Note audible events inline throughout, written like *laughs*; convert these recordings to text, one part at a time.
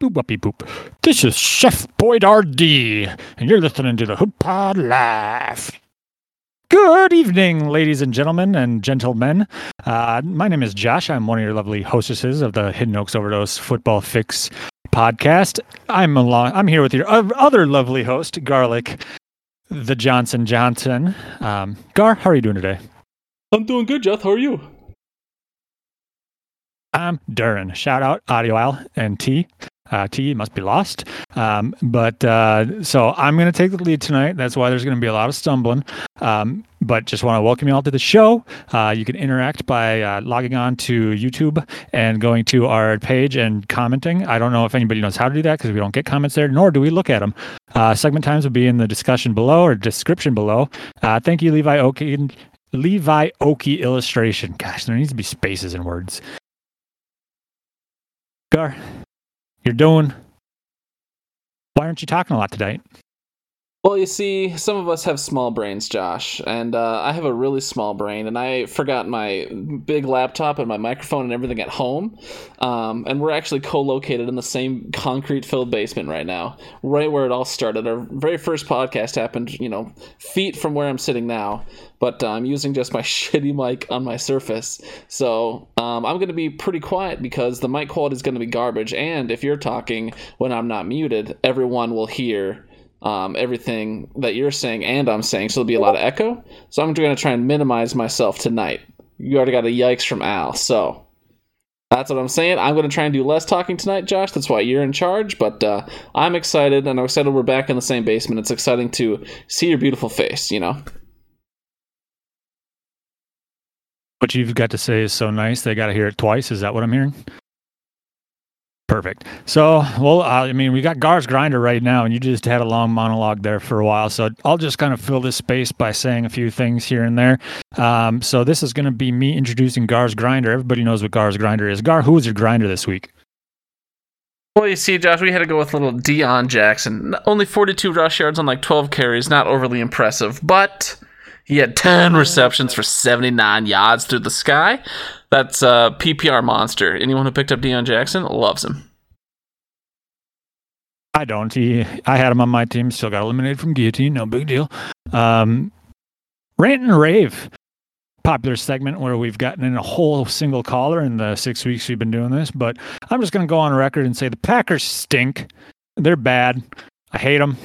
boop, boopy boop. This is Chef Boyardee, and you're listening to the Hood Pod Live. Good evening, ladies and gentlemen and gentlemen. Uh, my name is Josh. I'm one of your lovely hostesses of the Hidden Oaks Overdose Football Fix podcast. I'm along. I'm here with your other lovely host, Garlic, the Johnson Johnson. Um, Gar, how are you doing today? I'm doing good, Jeff. How are you? I'm Durin. Shout out Audio Owl and T. Uh, T must be lost. Um, but uh, so I'm going to take the lead tonight. That's why there's going to be a lot of stumbling. Um, but just want to welcome you all to the show. Uh, you can interact by uh, logging on to YouTube and going to our page and commenting. I don't know if anybody knows how to do that because we don't get comments there, nor do we look at them. Uh, segment times will be in the discussion below or description below. Uh, thank you, Levi Oki. Levi Oki illustration. Gosh, there needs to be spaces in words. Gar, you're doing. Why aren't you talking a lot tonight? Well, you see, some of us have small brains, Josh, and uh, I have a really small brain, and I forgot my big laptop and my microphone and everything at home. Um, and we're actually co located in the same concrete filled basement right now, right where it all started. Our very first podcast happened, you know, feet from where I'm sitting now, but uh, I'm using just my *laughs* shitty mic on my Surface. So um, I'm going to be pretty quiet because the mic quality is going to be garbage, and if you're talking when I'm not muted, everyone will hear um, everything that you're saying and I'm saying, so there'll be a lot of echo. So I'm going to try and minimize myself tonight. You already got a yikes from Al, so that's what I'm saying. I'm going to try and do less talking tonight, Josh. That's why you're in charge. But uh, I'm excited, and I'm excited we're back in the same basement. It's exciting to see your beautiful face, you know? What you've got to say is so nice. They got to hear it twice. Is that what I'm hearing? Perfect. So, well, uh, I mean, we got Gar's grinder right now, and you just had a long monologue there for a while. So, I'll just kind of fill this space by saying a few things here and there. Um, so, this is going to be me introducing Gar's grinder. Everybody knows what Gar's grinder is. Gar, who was your grinder this week? Well, you see, Josh, we had to go with little Deon Jackson. Only 42 rush yards on like 12 carries, not overly impressive, but he had 10 receptions for 79 yards through the sky. That's a PPR monster. Anyone who picked up Deon Jackson loves him. I don't. He, I had him on my team. Still got eliminated from guillotine. No big deal. Um, rant and rave, popular segment where we've gotten in a whole single caller in the six weeks we've been doing this. But I'm just going to go on record and say the Packers stink. They're bad. I hate them.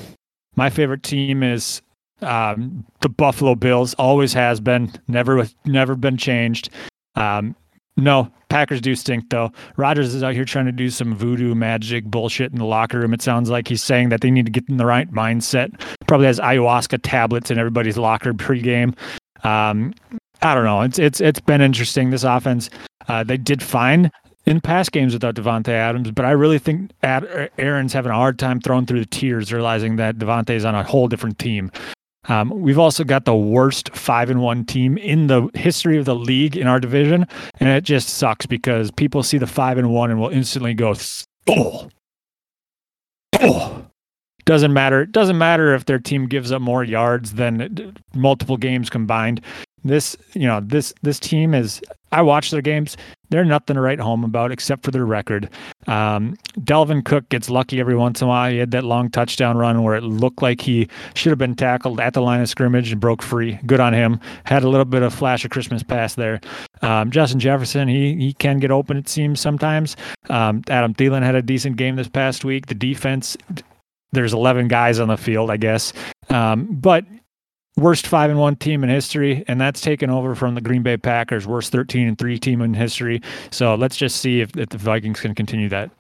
My favorite team is um, the Buffalo Bills. Always has been. Never, never been changed. Um, no, Packers do stink though. Rodgers is out here trying to do some voodoo magic bullshit in the locker room. It sounds like he's saying that they need to get in the right mindset. Probably has ayahuasca tablets in everybody's locker pregame. Um, I don't know. It's it's it's been interesting. This offense, uh, they did fine in past games without Davante Adams, but I really think Ad- Aaron's having a hard time throwing through the tears, realizing that Davante's on a whole different team. Um, we've also got the worst five and one team in the history of the league in our division, and it just sucks because people see the five and one and will instantly go, oh, oh. Doesn't matter. It doesn't matter if their team gives up more yards than multiple games combined. This, you know, this this team is. I watch their games. They're nothing to write home about except for their record. Um, Dalvin Cook gets lucky every once in a while. He had that long touchdown run where it looked like he should have been tackled at the line of scrimmage and broke free. Good on him. Had a little bit of flash of Christmas pass there. Um, Justin Jefferson, he he can get open. It seems sometimes. Um, Adam Thielen had a decent game this past week. The defense there's 11 guys on the field, I guess. Um, but worst five and one team in history, and that's taken over from the Green Bay Packers, worst 13 and three team in history. So let's just see if, if the Vikings can continue that.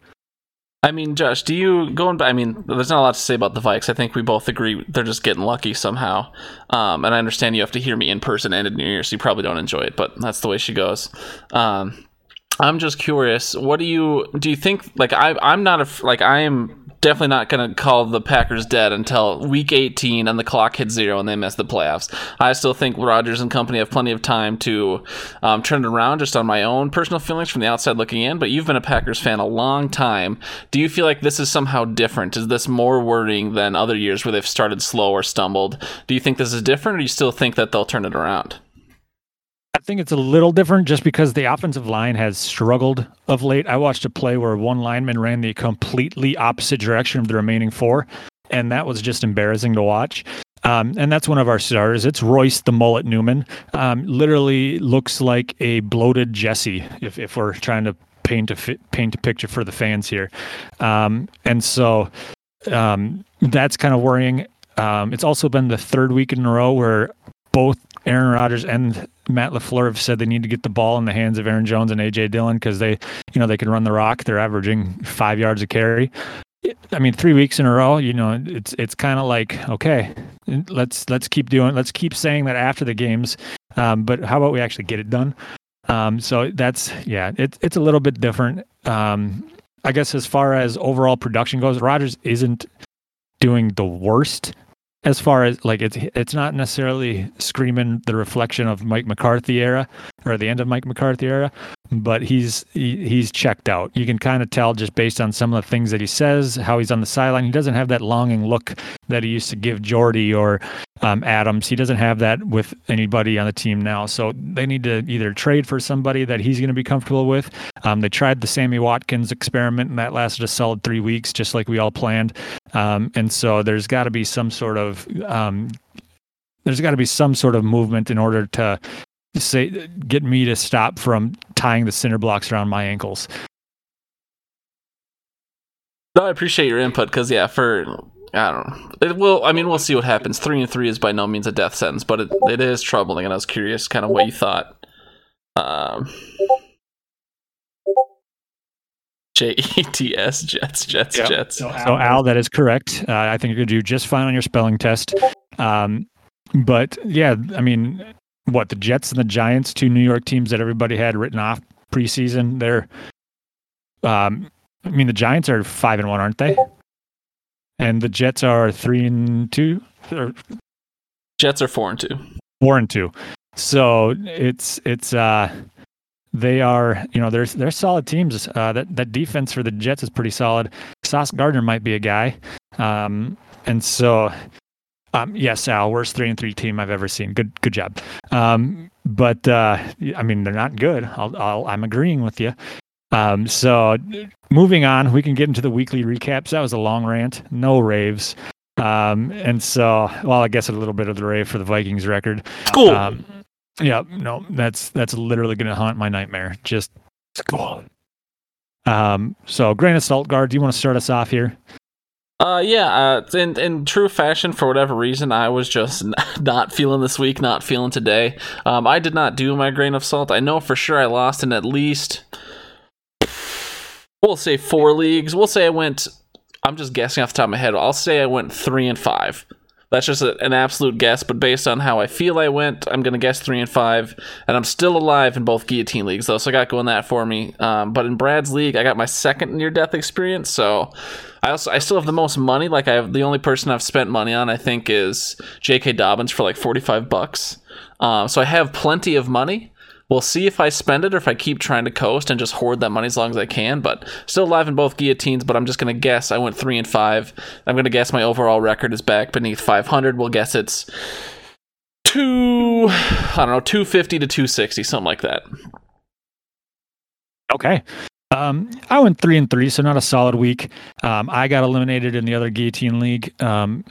I mean, Josh, do you going? I mean, there's not a lot to say about the Vikes. I think we both agree they're just getting lucky somehow. Um, and I understand you have to hear me in person and in New Year's, so you probably don't enjoy it, but that's the way she goes. Um, I'm just curious. What do you do? You think like I? I'm not a like I am definitely not going to call the Packers dead until week 18 and the clock hits zero and they miss the playoffs. I still think Rodgers and company have plenty of time to um, turn it around just on my own personal feelings from the outside looking in. But you've been a Packers fan a long time. Do you feel like this is somehow different? Is this more worrying than other years where they've started slow or stumbled? Do you think this is different or do you still think that they'll turn it around? Think it's a little different just because the offensive line has struggled of late. I watched a play where one lineman ran the completely opposite direction of the remaining four, and that was just embarrassing to watch. Um, and that's one of our stars. It's Royce the Mullet Newman. Um, literally looks like a bloated Jesse, if, if we're trying to paint a fi- paint a picture for the fans here. Um, and so um, that's kind of worrying. Um, it's also been the third week in a row where both Aaron Rodgers and Matt LaFleur have said they need to get the ball in the hands of Aaron Jones and AJ Dillon because they, you know, they can run the rock. They're averaging five yards a carry. I mean, three weeks in a row, you know, it's it's kind of like okay, let's let's keep doing, let's keep saying that after the games, um, but how about we actually get it done? Um, so that's yeah, it's it's a little bit different. Um, I guess as far as overall production goes, Rodgers isn't doing the worst as far as like it's it's not necessarily screaming the reflection of Mike McCarthy era or the end of Mike McCarthy era, but he's he, he's checked out. You can kind of tell just based on some of the things that he says, how he's on the sideline. He doesn't have that longing look that he used to give Jordy or um, Adams. He doesn't have that with anybody on the team now. So they need to either trade for somebody that he's going to be comfortable with. Um, they tried the Sammy Watkins experiment, and that lasted a solid three weeks, just like we all planned. Um, and so there's got to be some sort of um, there's got to be some sort of movement in order to say get me to stop from tying the cinder blocks around my ankles. No, I appreciate your input because yeah, for I don't know. It will. I mean, we'll see what happens. Three and three is by no means a death sentence, but it, it is troubling, and I was curious, kind of what you thought. Um, J E T S Jets Jets yep. Jets. So, so Al, that is correct. Uh, I think you're going to do just fine on your spelling test. Um, but yeah, I mean, what the Jets and the Giants, two New York teams that everybody had written off preseason. They're, um, I mean, the Giants are five and one, aren't they? And the Jets are three and two. Or, Jets are four and two. Four and two. So it's it's uh they are you know they're they're solid teams. Uh, that that defense for the Jets is pretty solid. Sauce Gardner might be a guy, um, and so um, yes, Al, worst three and three team I've ever seen. Good good job. Um, but uh, I mean they're not good. I'll, I'll, I'm agreeing with you. Um, so moving on, we can get into the weekly recaps. That was a long rant, no raves. Um, and so, well, I guess a little bit of the rave for the Vikings record. Cool. Um, yeah, no, that's that's literally going to haunt my nightmare. Just cool. Um, so grain of salt guard, do you want to start us off here? Uh, yeah. Uh, in in true fashion, for whatever reason, I was just *laughs* not feeling this week, not feeling today. Um, I did not do my grain of salt. I know for sure I lost in at least we'll say four leagues. We'll say I went. I'm just guessing off the top of my head. I'll say I went three and five. That's just a, an absolute guess, but based on how I feel I went, I'm gonna guess three and five, and I'm still alive in both guillotine leagues though, so I got going that for me. Um, but in Brad's league, I got my second near death experience, so I also I still have the most money. Like I have the only person I've spent money on, I think, is J.K. Dobbins for like 45 bucks. Um, so I have plenty of money. We'll see if I spend it or if I keep trying to coast and just hoard that money as long as I can. But still alive in both guillotines. But I'm just gonna guess I went three and five. I'm gonna guess my overall record is back beneath 500. We'll guess it's two. I don't know, 250 to 260, something like that. Okay. Um, I went three and three, so not a solid week. Um, I got eliminated in the other guillotine league. Um,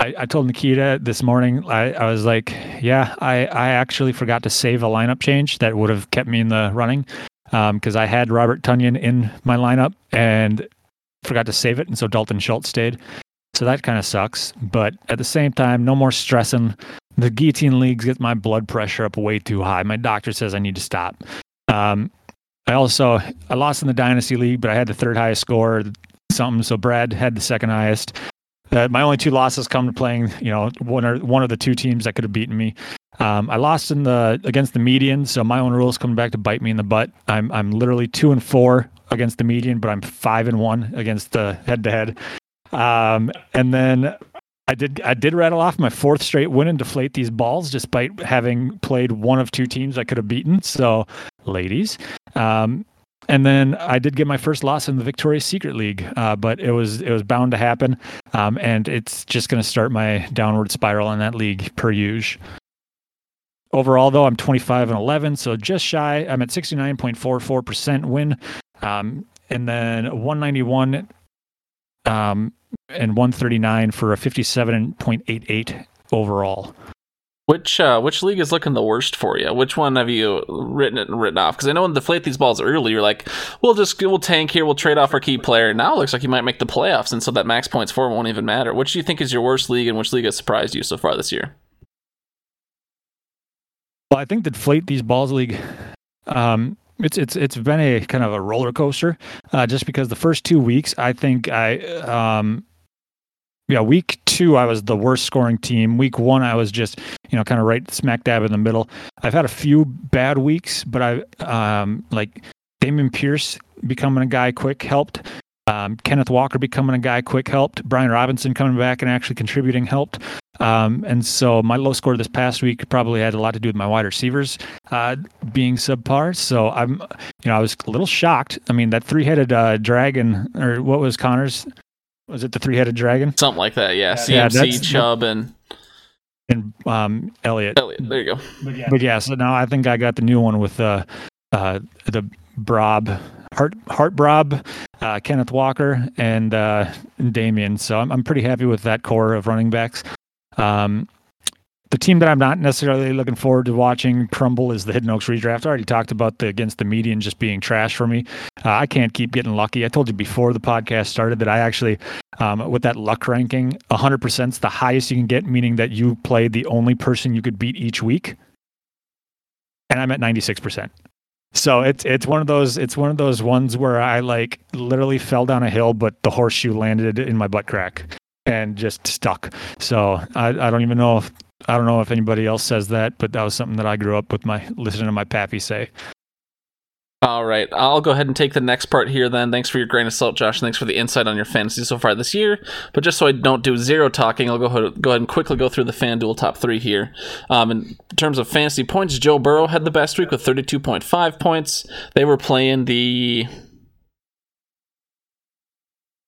I, I told Nikita this morning, I, I was like, yeah, I, I actually forgot to save a lineup change that would have kept me in the running because um, I had Robert Tonyan in my lineup and forgot to save it. And so Dalton Schultz stayed. So that kind of sucks. But at the same time, no more stressing. The guillotine leagues get my blood pressure up way too high. My doctor says I need to stop. Um, I also I lost in the dynasty league, but I had the third highest score, something. So Brad had the second highest. Uh, my only two losses come to playing, you know, one or one of the two teams that could have beaten me. Um, I lost in the against the median, so my own rules coming back to bite me in the butt. I'm I'm literally two and four against the median, but I'm five and one against the head to head. And then I did I did rattle off my fourth straight win and deflate these balls, despite having played one of two teams I could have beaten. So, ladies, um, and then I did get my first loss in the Victoria's Secret League, uh, but it was it was bound to happen, um, and it's just going to start my downward spiral in that league per usual. overall, though, I'm 25 and 11, so just shy. I'm at 69.44% win, um, and then 191 um, and 139 for a 57.88 overall. Which uh, which league is looking the worst for you? Which one have you written it and written off? Because I know when deflate these balls early, you're like, we'll just we'll tank here, we'll trade off our key player. Now it looks like you might make the playoffs, and so that max points for won't even matter. Which do you think is your worst league, and which league has surprised you so far this year? Well, I think deflate these balls league, um, it's it's it's been a kind of a roller coaster, uh, just because the first two weeks I think I um, yeah, week two I was the worst scoring team. Week one I was just you know kind of right smack dab in the middle. I've had a few bad weeks, but I um like Dameon Pierce becoming a guy quick helped. Um, Kenneth Walker becoming a guy quick helped. Brian Robinson coming back and actually contributing helped. Um, and so my low score this past week probably had a lot to do with my wide receivers uh, being subpar. So I'm, you know, I was a little shocked. I mean, that three-headed uh, dragon, or what was Connor's was it the three-headed dragon? Something like that, yeah. CMC, yeah, Chubb, and and um, Elliott. Elliott, there you go. But yeah, but yeah, so now I think I got the new one with uh, uh, the Brob Heart Heart Brob, uh, Kenneth Walker, and uh, Dameon. So I'm I'm pretty happy with that core of running backs. Um, the team that I'm not necessarily looking forward to watching crumble is the Hidden Oaks redraft. I already talked about the against the median just being trash for me. Uh, I can't keep getting lucky. I told you before the podcast started that I actually, um, with that luck ranking, 100% is the highest you can get, meaning that you played the only person you could beat each week. And I'm at 96%. So it's it's one of those it's one of those ones where I like literally fell down a hill, but the horseshoe landed in my butt crack and just stuck. So I, I don't even know if I don't know if anybody else says that, but that was something that I grew up with my listening to my pappy say. All right, I'll go ahead and take the next part here then. Thanks for your grain of salt, Josh. Thanks for the insight on your fantasy so far this year. But just so I don't do zero talking, I'll go ahead, go ahead and quickly go through the FanDuel top three here. Um, in terms of fantasy points, Joe Burrow had the best week with 32.5 points. They were playing the.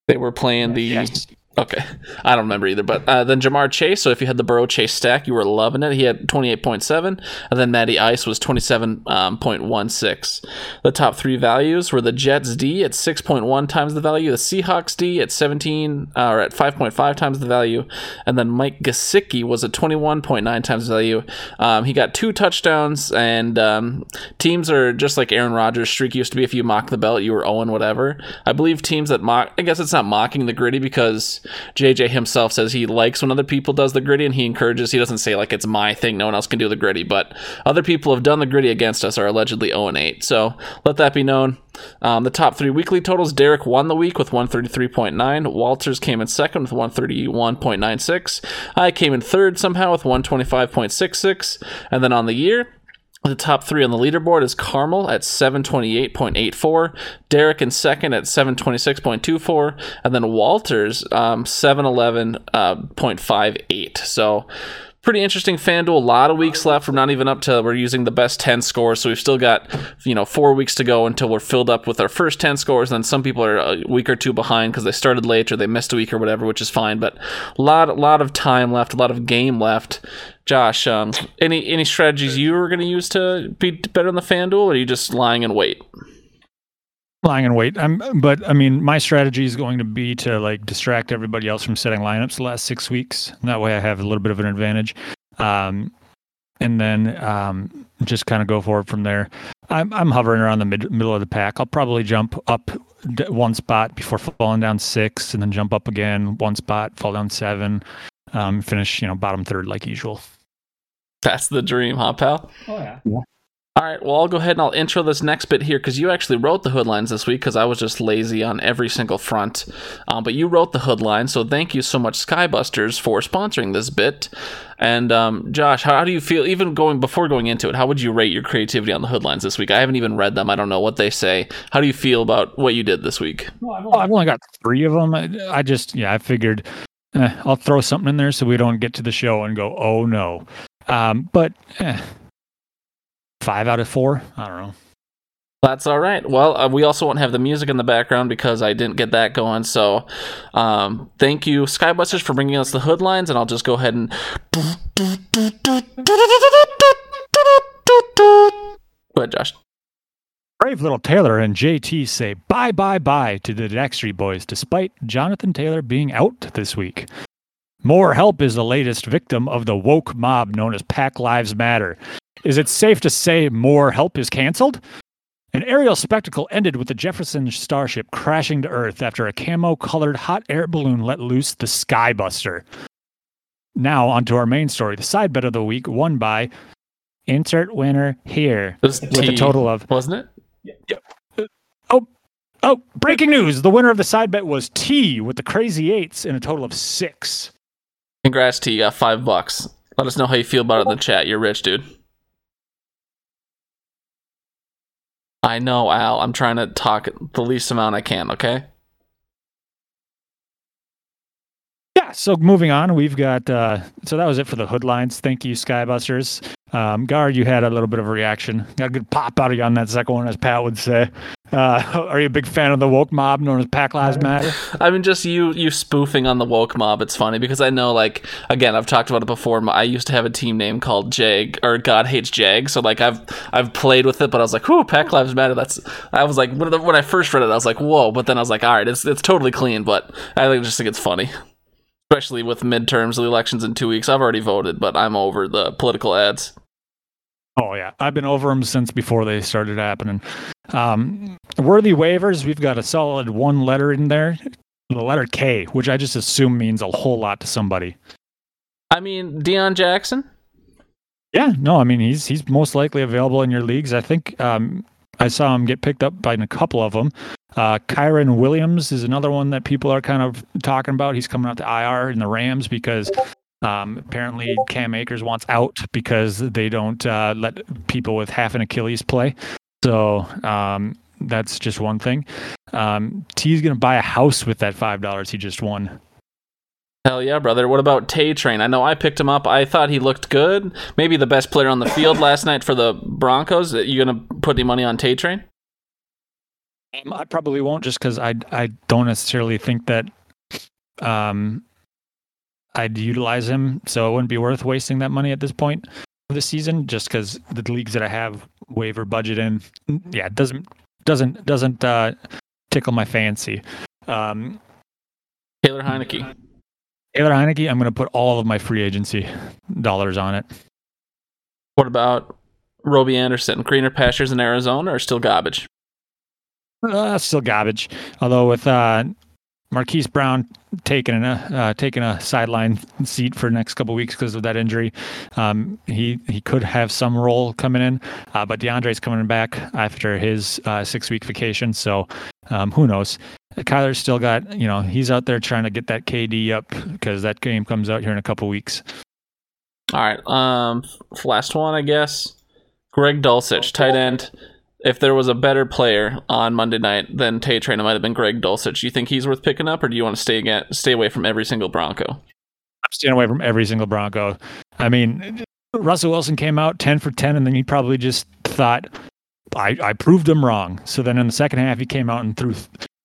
They were playing the. Yes. Okay, I don't remember either. But uh, then Ja'Marr Chase. So if you had the Burrow Chase stack, you were loving it. He had twenty eight point seven, and then Matty Ice was twenty seven um, point one six. The top three values were the Jets D at six point one times the value, the Seahawks D at seventeen uh, or at five point five times the value, and then Mike Gesicki was at twenty one point nine times the value. Um, he got two touchdowns, and um, teams are just like Aaron Rodgers' streak used to be. If you mock the belt, you were owing whatever. I believe teams that mock. I guess it's not mocking the griddy because JJ himself says he likes when other people does the griddy and he encourages. He doesn't say like it's my thing. No one else can do the griddy, but other people have done the griddy against us are allegedly 0 and 8. So let that be known. Um, the top three weekly totals: Derek won the week with 133.9. Walters came in second with 131.96. I came in third somehow with 125.66. And then on the year, the top three on the leaderboard is Carmel at 728.84, Derek in second at 726.24, and then Walters um, 711.58. Uh, so pretty interesting FanDuel. A lot of weeks left. We're not even up to we're using the best 10 scores. So we've still got, you know, four weeks to go until we're filled up with our first 10 scores. And then some people are a week or two behind because they started late or they missed a week or whatever, which is fine. But a lot, a lot of time left, a lot of game left. Josh, um, any any strategies you were going to use to be better in the FanDuel, or are you just lying in wait? Lying in wait. I'm, but I mean, my strategy is going to be to like distract everybody else from setting lineups the last six weeks. And that way, I have a little bit of an advantage. Um, and then um, just kind of go forward from there. I'm I'm hovering around the mid, middle of the pack. I'll probably jump up one spot before falling down six, and then jump up again one spot, fall down seven, um, finish you know bottom third like usual. That's the dream, huh, pal? Oh yeah. yeah. All right, well, I'll go ahead and I'll intro this next bit here because you actually wrote the hoodlines this week because I was just lazy on every single front. Um, but you wrote the hoodline, so thank you so much, Skybusters, for sponsoring this bit. And um, Josh, how, how, do you feel, even going before going into it, how would you rate your creativity on the hoodlines this week? I haven't even read them, I don't know what they say. How do you feel about what you did this week? Well, I've only got three of them. I just, yeah, I figured eh, I'll throw something in there so we don't get to the show and go, oh no. Um, but eh, five out of four. I don't know. That's all right. Well, uh, we also won't have the music in the background because I didn't get that going. So, um, thank you, Skybusters, for bringing us the hoodlines, and I'll just go ahead and. Go ahead, Josh. Brave little Taylor and JT say bye bye bye to the Dextry boys despite Jonathan Taylor being out this week. More Help is the latest victim of the woke mob known as Pack Lives Matter. Is it safe to say More Help is canceled? An aerial spectacle ended with the Jefferson Starship crashing to Earth after a camo colored hot air balloon let loose the Skybuster. Now, onto our main story. The side bet of the week won by insert winner here with a total of wasn't it? Yeah. Oh, oh, breaking news. The winner of the side bet was T with the crazy eights in a total of six. Congrats T, you got five bucks. Let us know how you feel about it in the chat. You're rich, dude. I know, Al. I'm trying to talk the least amount I can, okay? Yeah, so moving on, we've got uh so that was it for the hoodlines. Thank you, Skybusters. Um Guard, you had a little bit of a reaction. Got a good pop out of you on that second one, as Pat would say. Uh *laughs* are you a big fan of the woke mob known as Pack Lives Matter? I mean, just you you spoofing on the woke mob. It's funny because I know, like, again, I've talked about it before. I used to have a team name called Jag or God Hates Jag. So like, I've I've played with it, but I was like, "Whoo, Pack Lives Matter." That's I was like, when, when I first read it, I was like, "Whoa!" But then I was like, "All right, it's it's totally clean." But I think- just think it's funny, especially with midterms, the elections in two weeks. I've already voted, but I'm over the political ads. Oh yeah, I've been over them since before they started happening. Um, worthy waivers, we've got a solid one letter in there, the letter K, which I just assume means a whole lot to somebody. I mean, Deon Jackson. Yeah, no, I mean he's he's most likely available in your leagues. I think um, I saw him get picked up by a couple of them. Uh, Kyren Williams is another one that people are kind of talking about. He's coming out to IR in the Rams because um, apparently Cam Akers wants out because they don't uh, let people with half an Achilles play. So um, that's just one thing. Um, T's going to buy a house with that five dollars he just won. Hell yeah, brother. What about Tay Train? I know I picked him up. I thought he looked good. Maybe the best player on the field last night for the Broncos. You gonna put any money on Tay Train? Um, I probably won't just because I I don't necessarily think that um I'd utilize him, so it wouldn't be worth wasting that money at this point of the season. Just because the leagues that I have waiver budget in, yeah, it doesn't doesn't doesn't uh, tickle my fancy. Um, Taylor Heinicke. Taylor Heinicke, I'm going to put all of my free agency dollars on it. What about Robbie Anderson? Greener pastures in Arizona are still garbage? Uh, still garbage. Although with uh, Marquise Brown taking a uh, taking a sideline seat for next couple weeks because of that injury, um, he he could have some role coming in. Uh, but DeAndre's coming back after his uh, six week vacation, so um, who knows? Kyler's still got you know he's out there trying to get that KD up because that game comes out here in a couple weeks. All right. Um, last one, I guess. Greg Dulcich, tight end. If there was a better player on Monday night than Tay Train, it might have been Greg Dulcich. Do you think he's worth picking up, or do you want to stay again, stay away from every single Bronco? I'm staying away from every single Bronco. I mean, Russell Wilson came out 10 for 10, and then he probably just thought, I, I proved him wrong. So then in the second half, he came out and threw,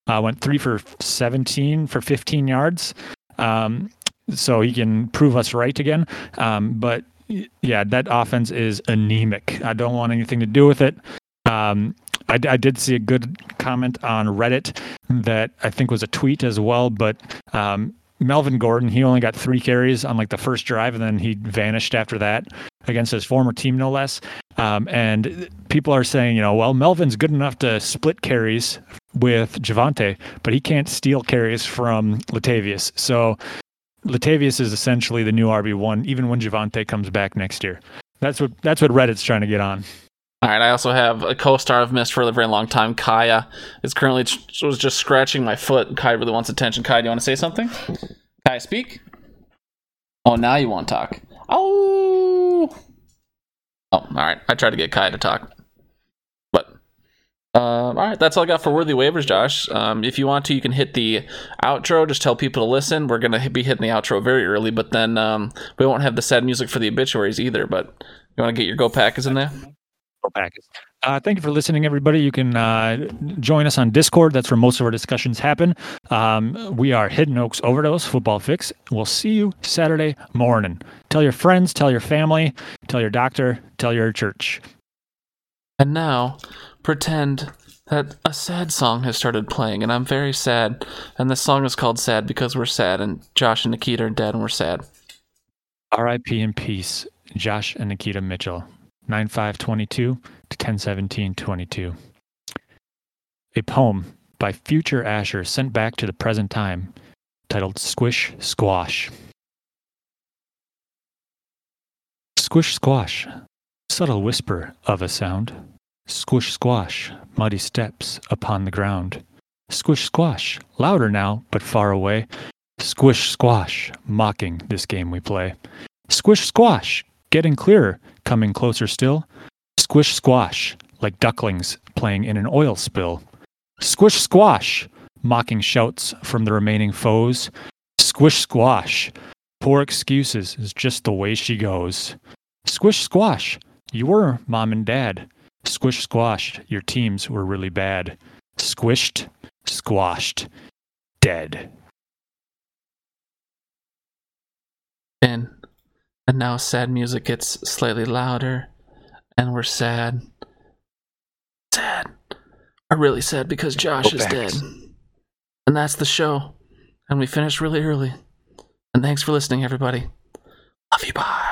uh, went three for 17 for 15 yards. Um, so he can prove us right again. Um, but yeah, that offense is anemic. I don't want anything to do with it. Um, I, I did see a good comment on Reddit that I think was a tweet as well, but um, Melvin Gordon, he only got three carries on like the first drive, and then he vanished after that against his former team, no less. Um, and people are saying, you know, well, Melvin's good enough to split carries with Javonte, but he can't steal carries from Latavius. So Latavius is essentially the new RB one, even when Javonte comes back next year. That's what that's what Reddit's trying to get on. All right, I also have a co-star I've missed for a very long time. Kaya is currently was just scratching my foot. Kai really wants attention. Kai, do you want to say something? Kai, speak. Oh, now you want to talk. Oh. Oh, all right. I tried to get Kai to talk, but um, all right. That's all I got for worthy waivers, Josh. Um, if you want to, you can hit the outro. Just tell people to listen. We're gonna be hitting the outro very early, but then um, we won't have the sad music for the obituaries either. But you want to get your Go Packers in there? Uh, thank you for listening, everybody. You can uh, join us on Discord. That's where most of our discussions happen. Um, we are Hidden Oaks Overdose Football Fix. We'll see you Saturday morning. Tell your friends, tell your family, tell your doctor, tell your church. And now, pretend that a sad song has started playing, and I'm very sad. And the song is called Sad because we're sad, and Josh and Nikita are dead, and we're sad. R.I.P. in peace, Josh and Nikita Mitchell, 9522 to 101722. A poem by future Asher sent back to the present time, titled Squish Squash. Squish squash, subtle whisper of a sound. Squish squash, muddy steps upon the ground. Squish squash, louder now, but far away. Squish squash, mocking this game we play. Squish squash, getting clearer, coming closer still. Squish squash, like ducklings playing in an oil spill. Squish squash, mocking shouts from the remaining foes. Squish squash, poor excuses is just the way she goes. Squish squash, you were mom and dad. Squish squashed, your teams were really bad. Squished, squashed, dead. And and now sad music gets slightly louder, and we're sad. Sad. Are really sad because Josh is dead. And that's the show. And we finished really early. And thanks for listening, everybody. Love you, bye.